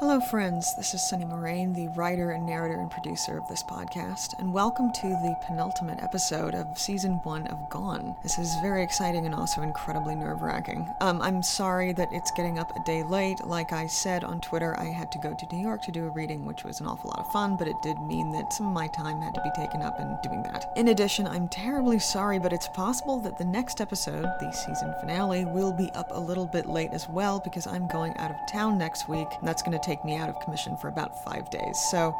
Hello, friends. This is Sunny Moraine, the writer and narrator and producer of this podcast, and welcome to the penultimate episode of season one of Gone. This is very exciting and also incredibly nerve wracking. Um, I'm sorry that it's getting up a day late. Like I said on Twitter, I had to go to New York to do a reading, which was an awful lot of fun, but it did mean that some of my time had to be taken up in doing that. In addition, I'm terribly sorry, but it's possible that the next episode, the season finale, will be up a little bit late as well because I'm going out of town next week, and that's going to take me out of commission for about five days. So,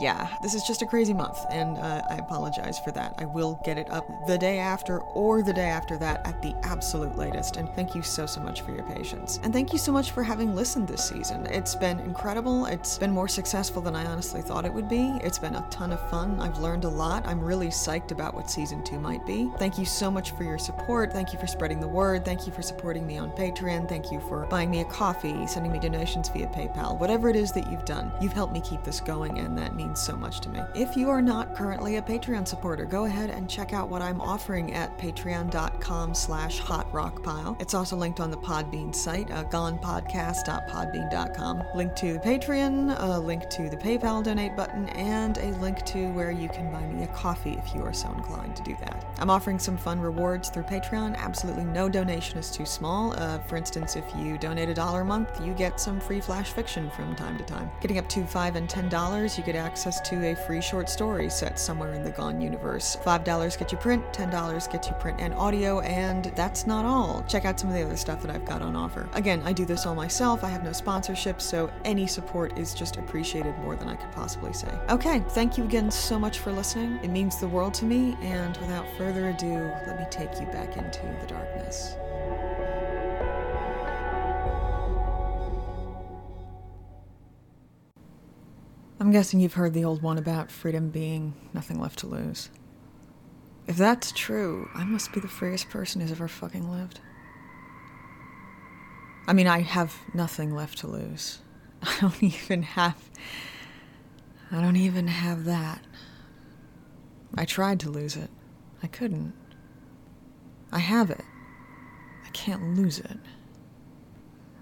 yeah, this is just a crazy month, and uh, I apologize for that. I will get it up the day after or the day after that at the absolute latest, and thank you so, so much for your patience. And thank you so much for having listened this season. It's been incredible. It's been more successful than I honestly thought it would be. It's been a ton of fun. I've learned a lot. I'm really psyched about what season two might be. Thank you so much for your support. Thank you for spreading the word. Thank you for supporting me on Patreon. Thank you for buying me a coffee, sending me donations via PayPal, whatever it is that you've done. You've helped me keep this going, and that means so much to me. If you are not currently a Patreon supporter, go ahead and check out what I'm offering at patreon.com slash hotrockpile. It's also linked on the Podbean site, uh, gonepodcast.podbean.com. Link to the Patreon, a link to the PayPal donate button, and a link to where you can buy me a coffee if you are so inclined to do that. I'm offering some fun rewards through Patreon. Absolutely no donation is too small. Uh, for instance, if you donate a dollar a month, you get some free flash fiction from time to time. Getting up to five and ten dollars, you get access to a free short story set somewhere in the Gone universe. Five dollars gets you print, ten dollars gets you print and audio, and that's not all. Check out some of the other stuff that I've got on offer. Again, I do this all myself. I have no sponsorship, so any support is just appreciated more than I could possibly say. Okay, thank you again so much for listening. It means the world to me, and without further ado, let me take you back into the darkness. I'm guessing you've heard the old one about freedom being nothing left to lose. If that's true, I must be the freest person who's ever fucking lived. I mean, I have nothing left to lose. I don't even have. I don't even have that. I tried to lose it. I couldn't. I have it. I can't lose it.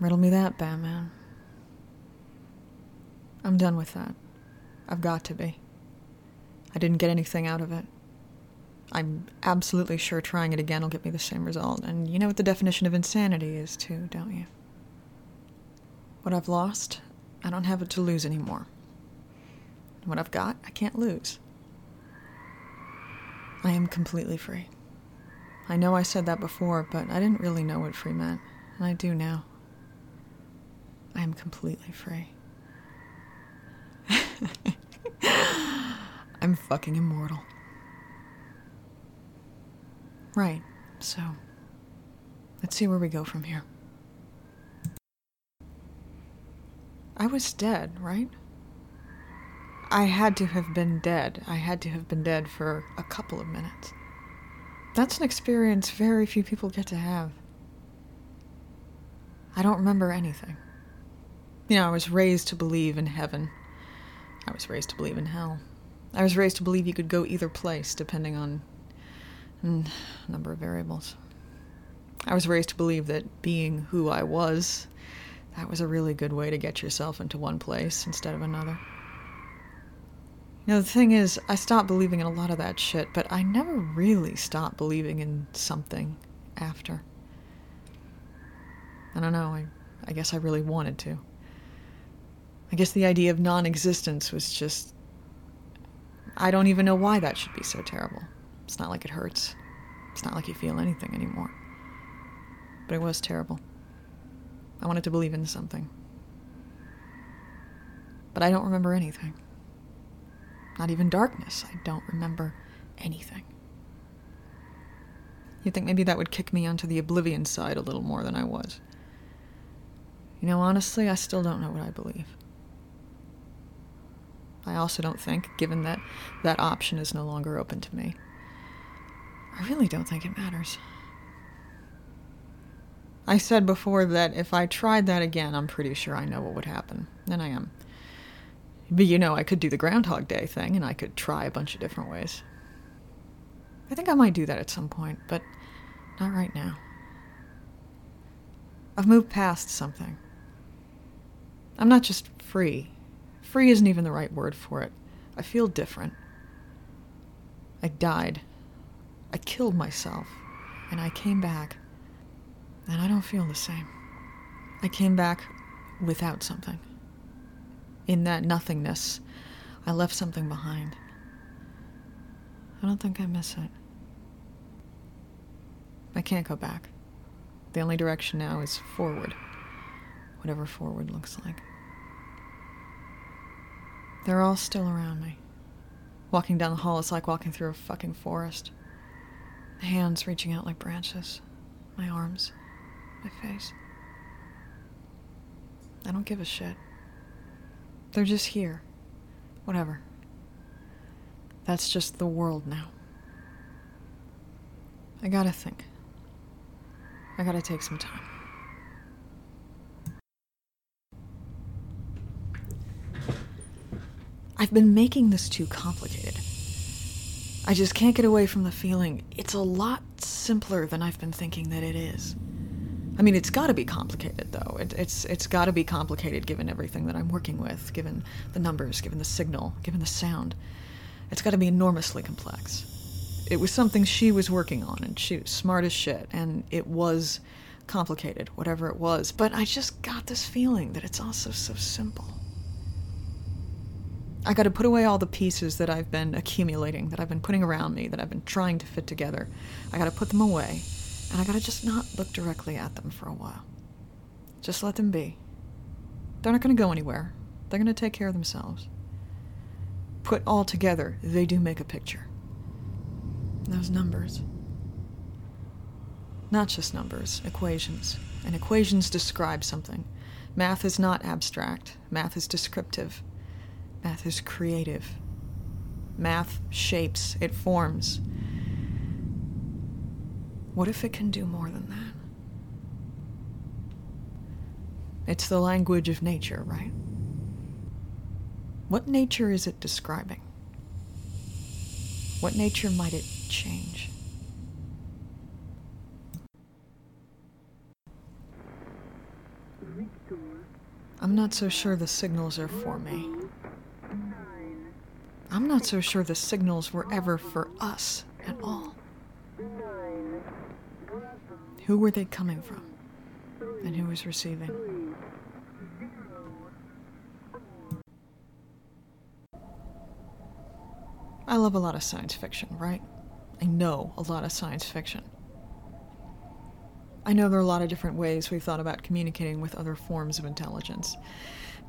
Riddle me that, Batman. I'm done with that. I've got to be. I didn't get anything out of it. I'm absolutely sure trying it again will get me the same result, and you know what the definition of insanity is, too, don't you? What I've lost, I don't have it to lose anymore. What I've got, I can't lose. I am completely free. I know I said that before, but I didn't really know what free meant, and I do now. I am completely free. I'm fucking immortal. Right, so let's see where we go from here. I was dead, right? I had to have been dead. I had to have been dead for a couple of minutes. That's an experience very few people get to have. I don't remember anything. You know, I was raised to believe in heaven. I was raised to believe in hell. I was raised to believe you could go either place depending on a number of variables. I was raised to believe that being who I was, that was a really good way to get yourself into one place instead of another. You know, the thing is, I stopped believing in a lot of that shit, but I never really stopped believing in something after. I don't know, I, I guess I really wanted to. I guess the idea of non existence was just. I don't even know why that should be so terrible. It's not like it hurts. It's not like you feel anything anymore. But it was terrible. I wanted to believe in something. But I don't remember anything. Not even darkness. I don't remember anything. You'd think maybe that would kick me onto the oblivion side a little more than I was. You know, honestly, I still don't know what I believe. I also don't think, given that that option is no longer open to me, I really don't think it matters. I said before that if I tried that again, I'm pretty sure I know what would happen, and I am. But you know, I could do the Groundhog Day thing, and I could try a bunch of different ways. I think I might do that at some point, but not right now. I've moved past something. I'm not just free. Free isn't even the right word for it. I feel different. I died. I killed myself. And I came back. And I don't feel the same. I came back without something. In that nothingness, I left something behind. I don't think I miss it. I can't go back. The only direction now is forward, whatever forward looks like. They're all still around me. Walking down the hall is like walking through a fucking forest. The Hands reaching out like branches. My arms. My face. I don't give a shit. They're just here. Whatever. That's just the world now. I gotta think. I gotta take some time. I've been making this too complicated. I just can't get away from the feeling it's a lot simpler than I've been thinking that it is. I mean, it's got to be complicated, though. It, it's it's got to be complicated given everything that I'm working with, given the numbers, given the signal, given the sound. It's got to be enormously complex. It was something she was working on, and she was smart as shit, and it was complicated, whatever it was. But I just got this feeling that it's also so simple. I got to put away all the pieces that I've been accumulating, that I've been putting around me, that I've been trying to fit together. I got to put them away and I gotta just not look directly at them for a while. Just let them be. They're not gonna go anywhere. They're gonna take care of themselves. Put all together, they do make a picture. Those numbers. Not just numbers, equations. And equations describe something. Math is not abstract, math is descriptive, math is creative. Math shapes, it forms, what if it can do more than that? It's the language of nature, right? What nature is it describing? What nature might it change? I'm not so sure the signals are for me. I'm not so sure the signals were ever for us at all. Who were they coming from? And who was receiving? I love a lot of science fiction, right? I know a lot of science fiction. I know there are a lot of different ways we've thought about communicating with other forms of intelligence.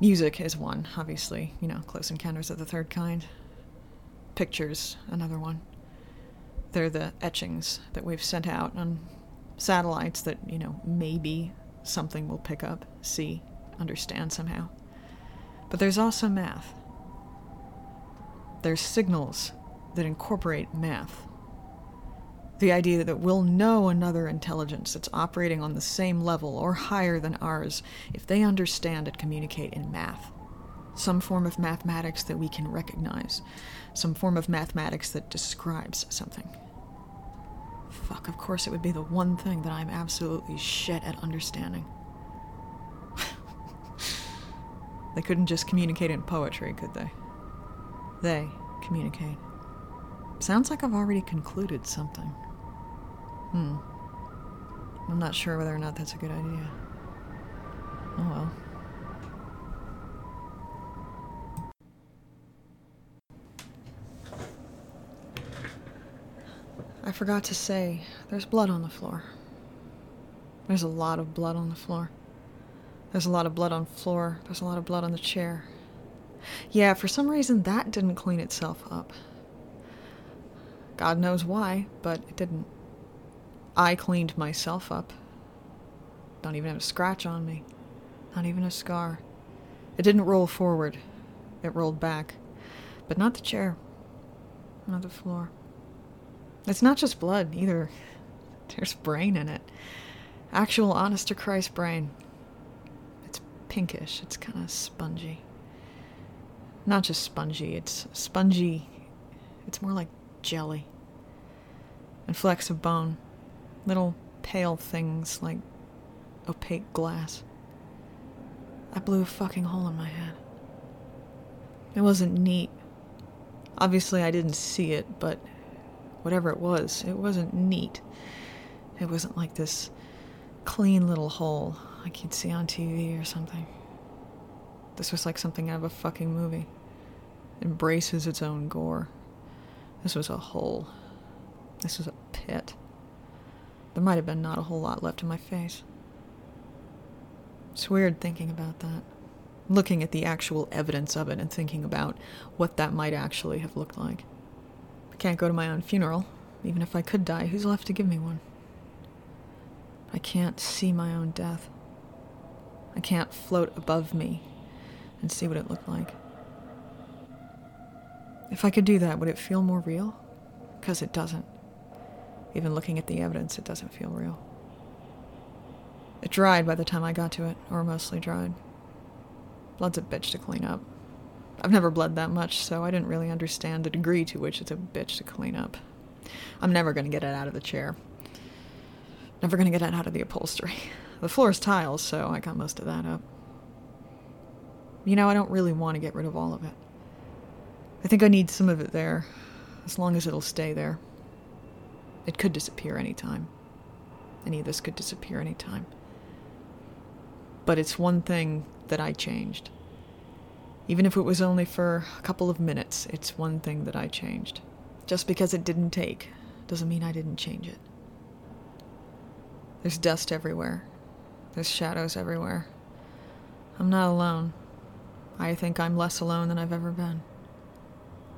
Music is one, obviously, you know, Close Encounters of the Third Kind. Pictures, another one. They're the etchings that we've sent out on satellites that, you know, maybe something will pick up, see, understand somehow. But there's also math. There's signals that incorporate math. The idea that we'll know another intelligence that's operating on the same level or higher than ours if they understand and communicate in math. Some form of mathematics that we can recognize, some form of mathematics that describes something. Fuck, of course it would be the one thing that I'm absolutely shit at understanding. they couldn't just communicate in poetry, could they? They communicate. Sounds like I've already concluded something. Hmm. I'm not sure whether or not that's a good idea. Oh well. Forgot to say, there's blood on the floor. There's a lot of blood on the floor. There's a lot of blood on the floor. There's a lot of blood on the chair. Yeah, for some reason that didn't clean itself up. God knows why, but it didn't. I cleaned myself up. Don't even have a scratch on me. Not even a scar. It didn't roll forward. It rolled back. But not the chair. Not the floor. It's not just blood either. There's brain in it. Actual honest to Christ brain. It's pinkish. It's kind of spongy. Not just spongy, it's spongy. It's more like jelly. And flecks of bone. Little pale things like opaque glass. I blew a fucking hole in my head. It wasn't neat. Obviously, I didn't see it, but whatever it was, it wasn't neat. It wasn't like this clean little hole like you'd see on TV or something. This was like something out of a fucking movie. Embraces its own gore. This was a hole. This was a pit. There might have been not a whole lot left in my face. It's weird thinking about that. Looking at the actual evidence of it and thinking about what that might actually have looked like. I can't go to my own funeral. Even if I could die, who's left to give me one? I can't see my own death. I can't float above me and see what it looked like. If I could do that, would it feel more real? Because it doesn't. Even looking at the evidence, it doesn't feel real. It dried by the time I got to it, or mostly dried. Blood's a bitch to clean up. I've never bled that much, so I didn't really understand the degree to which it's a bitch to clean up. I'm never going to get it out of the chair. Never going to get it out of the upholstery. The floor is tiles, so I got most of that up. You know, I don't really want to get rid of all of it. I think I need some of it there, as long as it'll stay there. It could disappear anytime. Any of this could disappear anytime. But it's one thing that I changed. Even if it was only for a couple of minutes, it's one thing that I changed. Just because it didn't take doesn't mean I didn't change it. There's dust everywhere. There's shadows everywhere. I'm not alone. I think I'm less alone than I've ever been.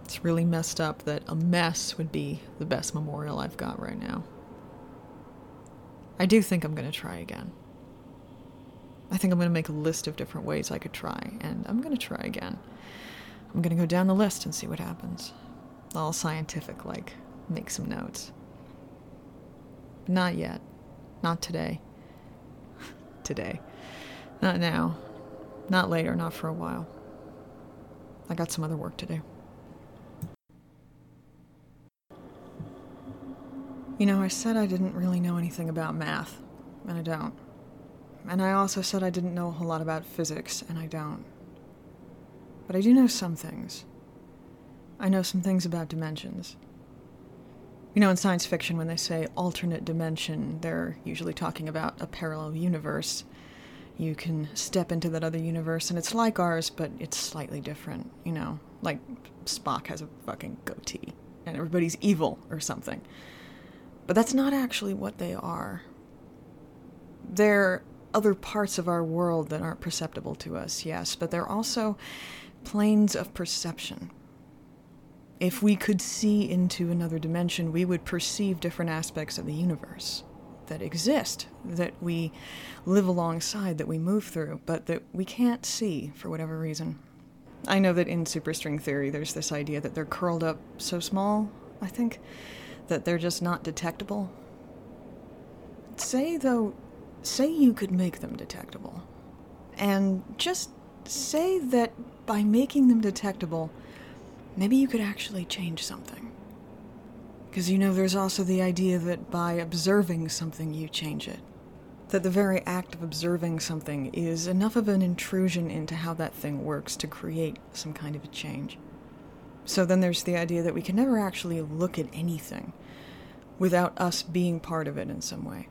It's really messed up that a mess would be the best memorial I've got right now. I do think I'm going to try again. I think I'm going to make a list of different ways I could try, and I'm going to try again. I'm going to go down the list and see what happens. All scientific, like, make some notes. Not yet. Not today. today. Not now. Not later, not for a while. I got some other work to do. You know, I said I didn't really know anything about math, and I don't. And I also said I didn't know a whole lot about physics, and I don't. But I do know some things. I know some things about dimensions. You know, in science fiction, when they say alternate dimension, they're usually talking about a parallel universe. You can step into that other universe, and it's like ours, but it's slightly different. You know, like Spock has a fucking goatee, and everybody's evil or something. But that's not actually what they are. They're other parts of our world that aren't perceptible to us, yes, but they're also planes of perception. If we could see into another dimension, we would perceive different aspects of the universe that exist, that we live alongside, that we move through, but that we can't see for whatever reason. I know that in superstring theory, there's this idea that they're curled up so small, I think, that they're just not detectable. Say, though, say you could make them detectable. And just say that by making them detectable, maybe you could actually change something. Because you know, there's also the idea that by observing something, you change it. That the very act of observing something is enough of an intrusion into how that thing works to create some kind of a change. So then there's the idea that we can never actually look at anything without us being part of it in some way.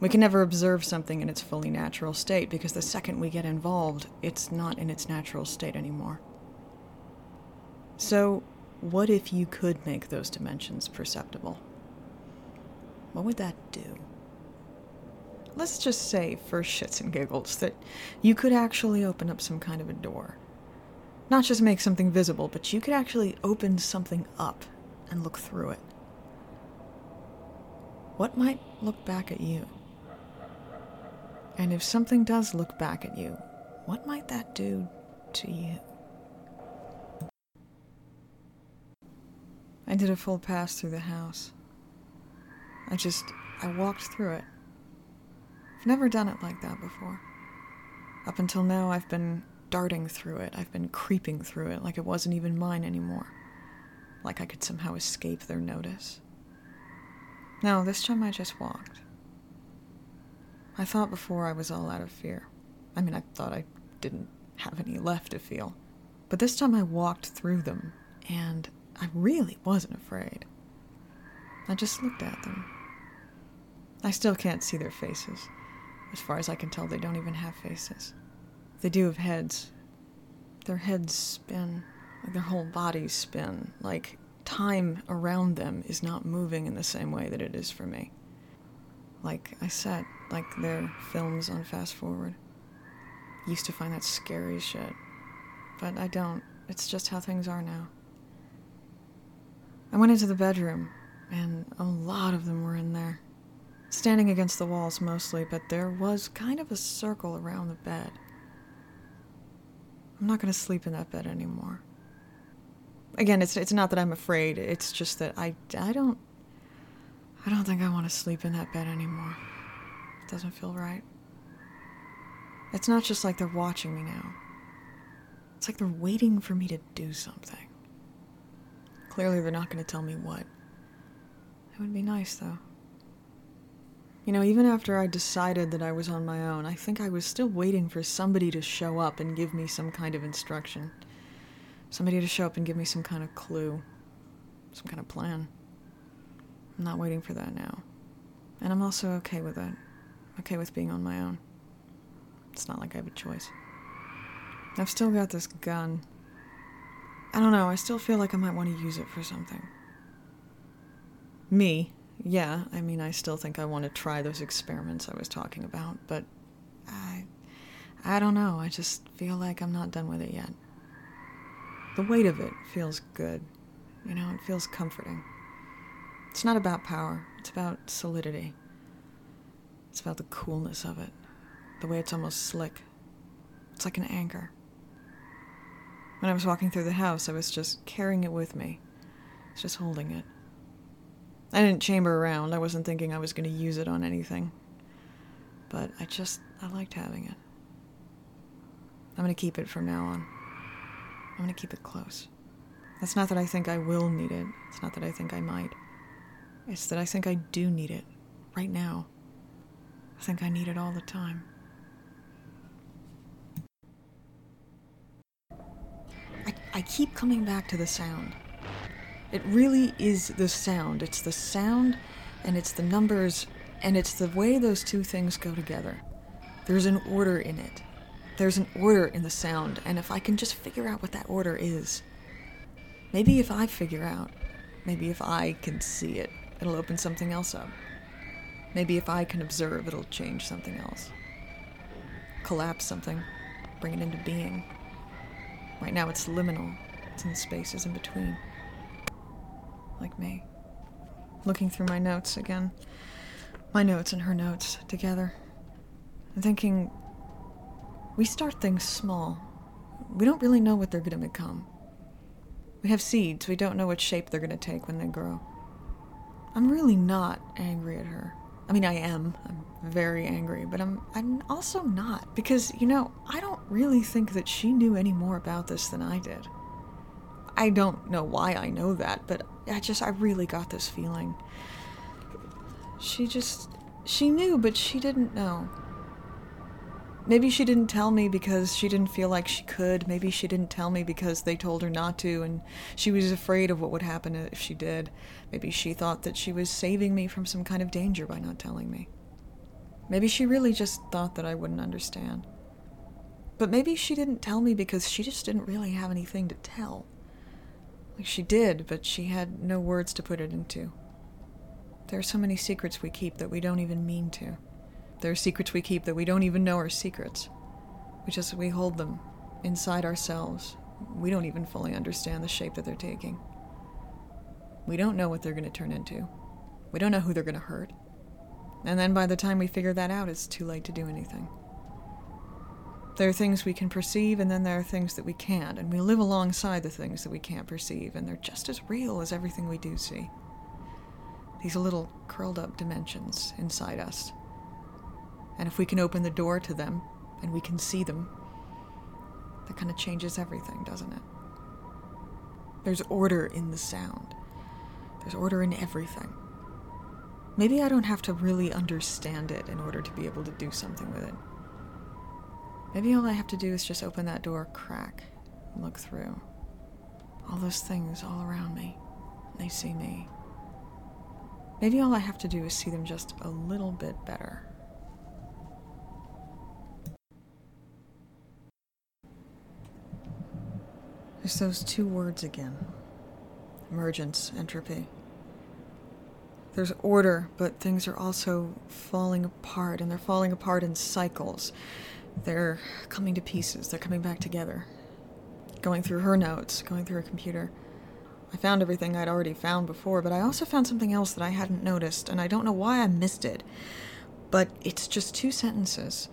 We can never observe something in its fully natural state because the second we get involved, it's not in its natural state anymore. So, what if you could make those dimensions perceptible? What would that do? Let's just say, for shits and giggles, that you could actually open up some kind of a door. Not just make something visible, but you could actually open something up and look through it. What might look back at you? And if something does look back at you, what might that do to you? I did a full pass through the house. I just, I walked through it. I've never done it like that before. Up until now, I've been darting through it. I've been creeping through it like it wasn't even mine anymore. Like I could somehow escape their notice. No, this time I just walked. I thought before I was all out of fear. I mean, I thought I didn't have any left to feel. But this time I walked through them, and I really wasn't afraid. I just looked at them. I still can't see their faces. As far as I can tell, they don't even have faces. They do have heads. Their heads spin, like their whole bodies spin, like time around them is not moving in the same way that it is for me. Like I said, like their films on fast forward. Used to find that scary shit. But I don't. It's just how things are now. I went into the bedroom, and a lot of them were in there. Standing against the walls mostly, but there was kind of a circle around the bed. I'm not going to sleep in that bed anymore. Again, it's it's not that I'm afraid. It's just that I I don't I don't think I want to sleep in that bed anymore. It doesn't feel right. It's not just like they're watching me now. It's like they're waiting for me to do something. Clearly, they're not going to tell me what. It would be nice, though. You know, even after I decided that I was on my own, I think I was still waiting for somebody to show up and give me some kind of instruction. Somebody to show up and give me some kind of clue, some kind of plan. I'm not waiting for that now. And I'm also okay with that. Okay with being on my own. It's not like I have a choice. I've still got this gun. I don't know, I still feel like I might want to use it for something. Me, yeah, I mean, I still think I want to try those experiments I was talking about, but I. I don't know, I just feel like I'm not done with it yet. The weight of it feels good. You know, it feels comforting. It's not about power, it's about solidity. It's about the coolness of it, the way it's almost slick. It's like an anchor. When I was walking through the house, I was just carrying it with me, just holding it. I didn't chamber around, I wasn't thinking I was going to use it on anything. But I just, I liked having it. I'm going to keep it from now on. I'm going to keep it close. It's not that I think I will need it, it's not that I think I might. It's that I think I do need it right now. I think I need it all the time. I, I keep coming back to the sound. It really is the sound. It's the sound and it's the numbers and it's the way those two things go together. There's an order in it. There's an order in the sound, and if I can just figure out what that order is, maybe if I figure out, maybe if I can see it, it'll open something else up. Maybe if I can observe, it'll change something else. Collapse something, bring it into being. Right now it's liminal, it's in the spaces in between. Like me. Looking through my notes again. My notes and her notes together. And thinking, we start things small. We don't really know what they're going to become. We have seeds, we don't know what shape they're going to take when they grow. I'm really not angry at her. I mean, I am. I'm very angry, but I'm I'm also not because you know I don't really think that she knew any more about this than I did. I don't know why I know that, but I just I really got this feeling. She just she knew, but she didn't know. Maybe she didn't tell me because she didn't feel like she could. Maybe she didn't tell me because they told her not to and she was afraid of what would happen if she did. Maybe she thought that she was saving me from some kind of danger by not telling me. Maybe she really just thought that I wouldn't understand. But maybe she didn't tell me because she just didn't really have anything to tell. Like she did, but she had no words to put it into. There are so many secrets we keep that we don't even mean to. There are secrets we keep that we don't even know are secrets. We just we hold them inside ourselves. We don't even fully understand the shape that they're taking. We don't know what they're going to turn into. We don't know who they're going to hurt. And then by the time we figure that out, it's too late to do anything. There are things we can perceive, and then there are things that we can't, and we live alongside the things that we can't perceive, and they're just as real as everything we do see. These little curled up dimensions inside us and if we can open the door to them and we can see them, that kind of changes everything, doesn't it? There's order in the sound, there's order in everything. Maybe I don't have to really understand it in order to be able to do something with it. Maybe all I have to do is just open that door crack and look through. All those things all around me. They see me. Maybe all I have to do is see them just a little bit better. There's those two words again emergence, entropy. There's order, but things are also falling apart, and they're falling apart in cycles. They're coming to pieces, they're coming back together. Going through her notes, going through her computer. I found everything I'd already found before, but I also found something else that I hadn't noticed, and I don't know why I missed it. But it's just two sentences.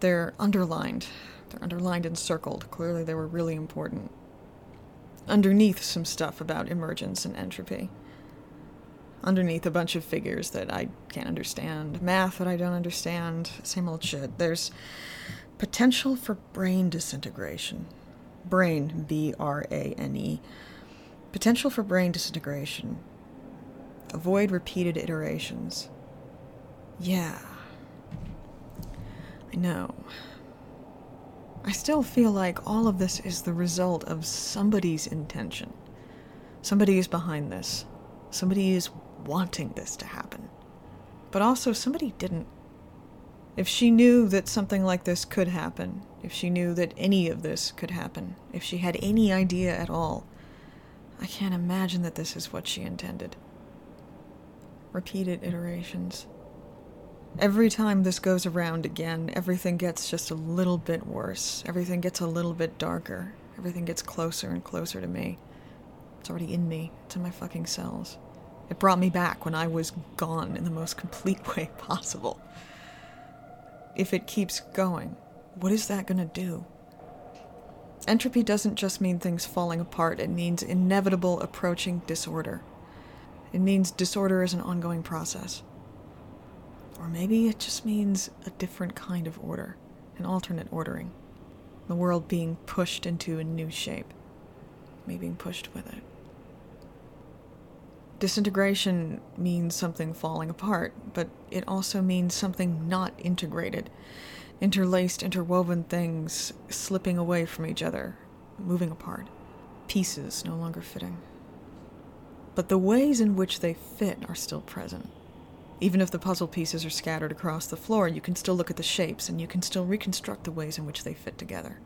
They're underlined. They're underlined and circled. Clearly, they were really important underneath some stuff about emergence and entropy. Underneath a bunch of figures that I can't understand, math that I don't understand, same old shit. There's potential for brane disintegration. Brane, B R A N E. Potential for brane disintegration. Avoid repeated iterations. Yeah. I know. I still feel like all of this is the result of somebody's intention. Somebody is behind this. Somebody is wanting this to happen. But also, somebody didn't. If she knew that something like this could happen, if she knew that any of this could happen, if she had any idea at all, I can't imagine that this is what she intended. Repeated iterations. Every time this goes around again, everything gets just a little bit worse. Everything gets a little bit darker. Everything gets closer and closer to me. It's already in me. In my fucking cells. It brought me back when I was gone in the most complete way possible. If it keeps going, what is that gonna do? Entropy doesn't just mean things falling apart, it means inevitable approaching disorder. It means disorder is an ongoing process. Or maybe it just means a different kind of order, an alternate ordering. The world being pushed into a new shape, me being pushed with it. Disintegration means something falling apart, but it also means something not integrated. Interlaced, interwoven things slipping away from each other, moving apart. Pieces no longer fitting. But the ways in which they fit are still present. Even if the puzzle pieces are scattered across the floor, you can still look at the shapes and you can still reconstruct the ways in which they fit together.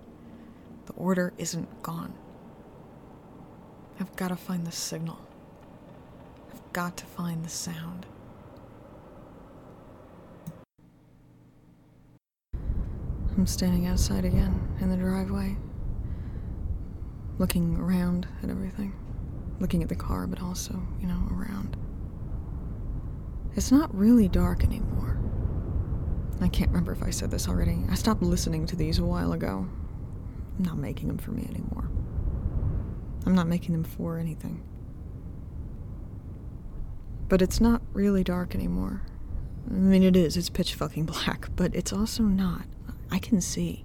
The order isn't gone. I've got to find the signal. I've got to find the sound. I'm standing outside again in the driveway, looking around at everything, looking at the car, but also, you know, around. It's not really dark anymore. I can't remember if I said this already. I stopped listening to these a while ago. I'm not making them for me anymore. I'm not making them for anything. But it's not really dark anymore. I mean, it is. It's pitch fucking black, but it's also not. I can see.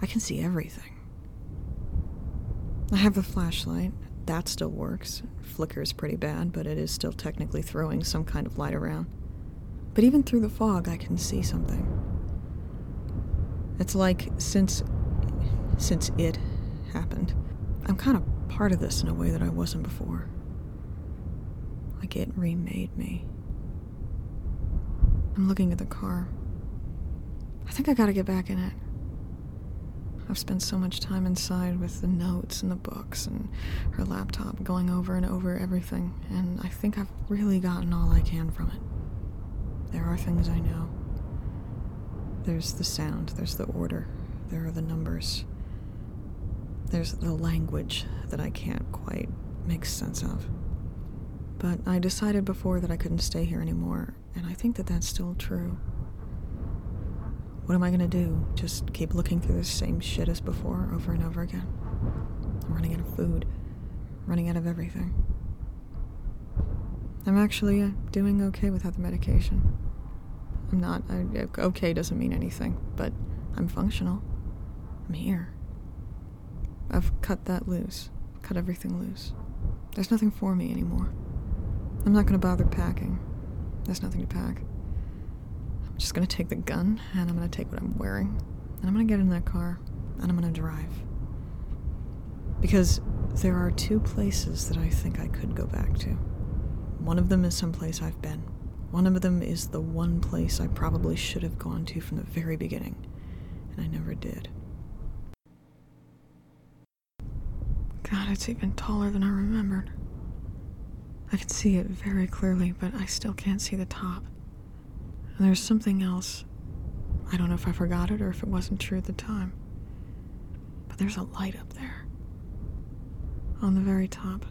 I can see everything. I have a flashlight. That still works. Flickers pretty bad, but it is still technically throwing some kind of light around. But even through the fog, I can see something. It's like since since it happened, I'm kind of part of this in a way that I wasn't before. Like it remade me. I'm looking at the car. I think I gotta get back in it. I've spent so much time inside with the notes and the books and her laptop going over and over everything, and I think I've really gotten all I can from it. There are things I know. There's the sound, there's the order, there are the numbers. There's the language that I can't quite make sense of. But I decided before that I couldn't stay here anymore, and I think that that's still true. What am I gonna do? Just keep looking through the same shit as before, over and over again? I'm running out of food, running out of everything. I'm actually uh, doing okay without the medication. I'm not. I, okay doesn't mean anything, but I'm functional. I'm here. I've cut that loose, cut everything loose. There's nothing for me anymore. I'm not gonna bother packing. There's nothing to pack. I'm just gonna take the gun and I'm gonna take what I'm wearing. And I'm gonna get in that car and I'm gonna drive. Because there are two places that I think I could go back to. One of them is someplace I've been. One of them is the one place I probably should have gone to from the very beginning, and I never did. God, it's even taller than I remembered. I can see it very clearly, but I still can't see the top. And there's something else. I don't know if I forgot it or if it wasn't true at the time. But there's a light up there. On the very top,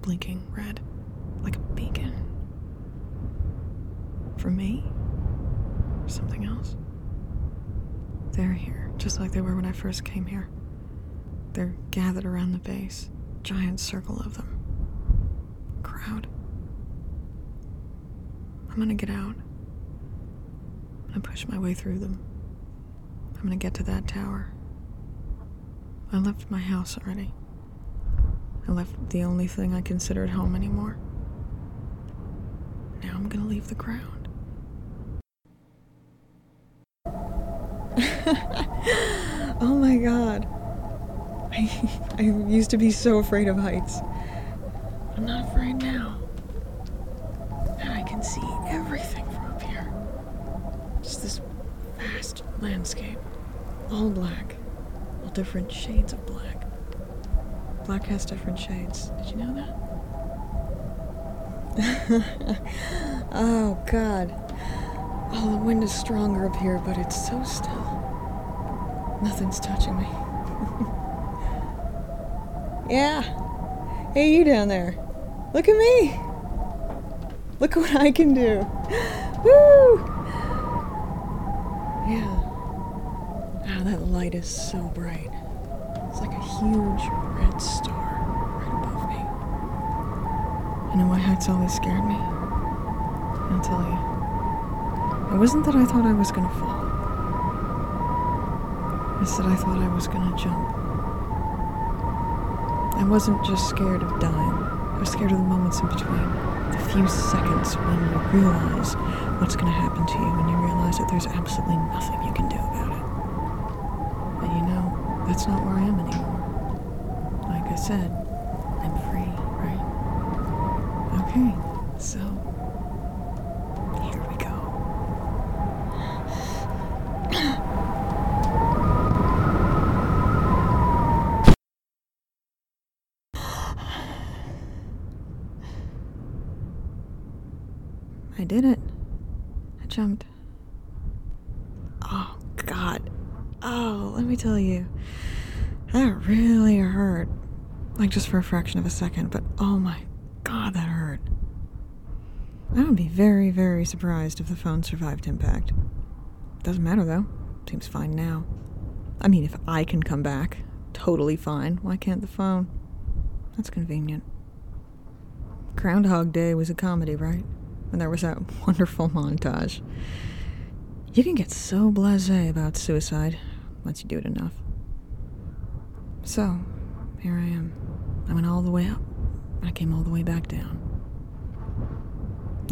blinking red, like a beacon. For me? Something else? They're here, just like they were when I first came here. They're gathered around the base, giant circle of them. Crowd. I'm gonna get out. Gonna push my way through them. I'm gonna get to that tower. I left my house already. I left the only thing I considered home anymore. Now I'm gonna leave the ground. oh my god. I, I used to be so afraid of heights. I'm not afraid now. And I can see everything from up here. Just this vast landscape. All black. All different shades of black. Black has different shades. Did you know that? oh, God. Oh, the wind is stronger up here, but it's so still. Nothing's touching me. yeah. Hey, you down there. Look at me. Look what I can do. Woo! Yeah. Ah, that light is so bright. It's like a huge red star right above me. You know why heights always scared me? I'll tell you. It wasn't that I thought I was gonna fall. It's that I thought I was gonna jump. I wasn't just scared of dying. I was scared of the moments in between. The few seconds when you realize what's gonna happen to you, when you realize that there's absolutely nothing you can do about it. That's not where I am anymore. Like I said, I'm free, right? Okay, so here we go. I did it. I jumped. Oh, God. Oh, let me tell you. That really hurt. Like just for a fraction of a second, but oh my God, that hurt. I would be very, very surprised if the phone survived impact. Doesn't matter though. Seems fine now. I mean, if I can come back, totally fine. Why can't the phone? That's convenient. Groundhog Day was a comedy, right? And there was that wonderful montage. You can get so blase about suicide once you do it enough. So, here I am. I went all the way up, and I came all the way back down.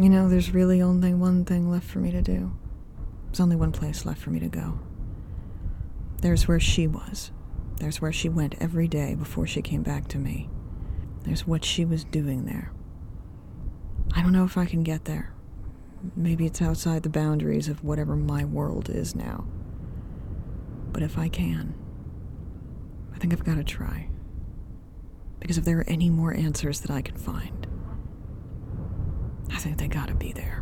You know, there's really only one thing left for me to do. There's only one place left for me to go. There's where she was. There's where she went every day before she came back to me. There's what she was doing there. I don't know if I can get there. Maybe it's outside the boundaries of whatever my world is now. But if I can, think I've got to try. Because if there are any more answers that I can find, I think they gotta be there.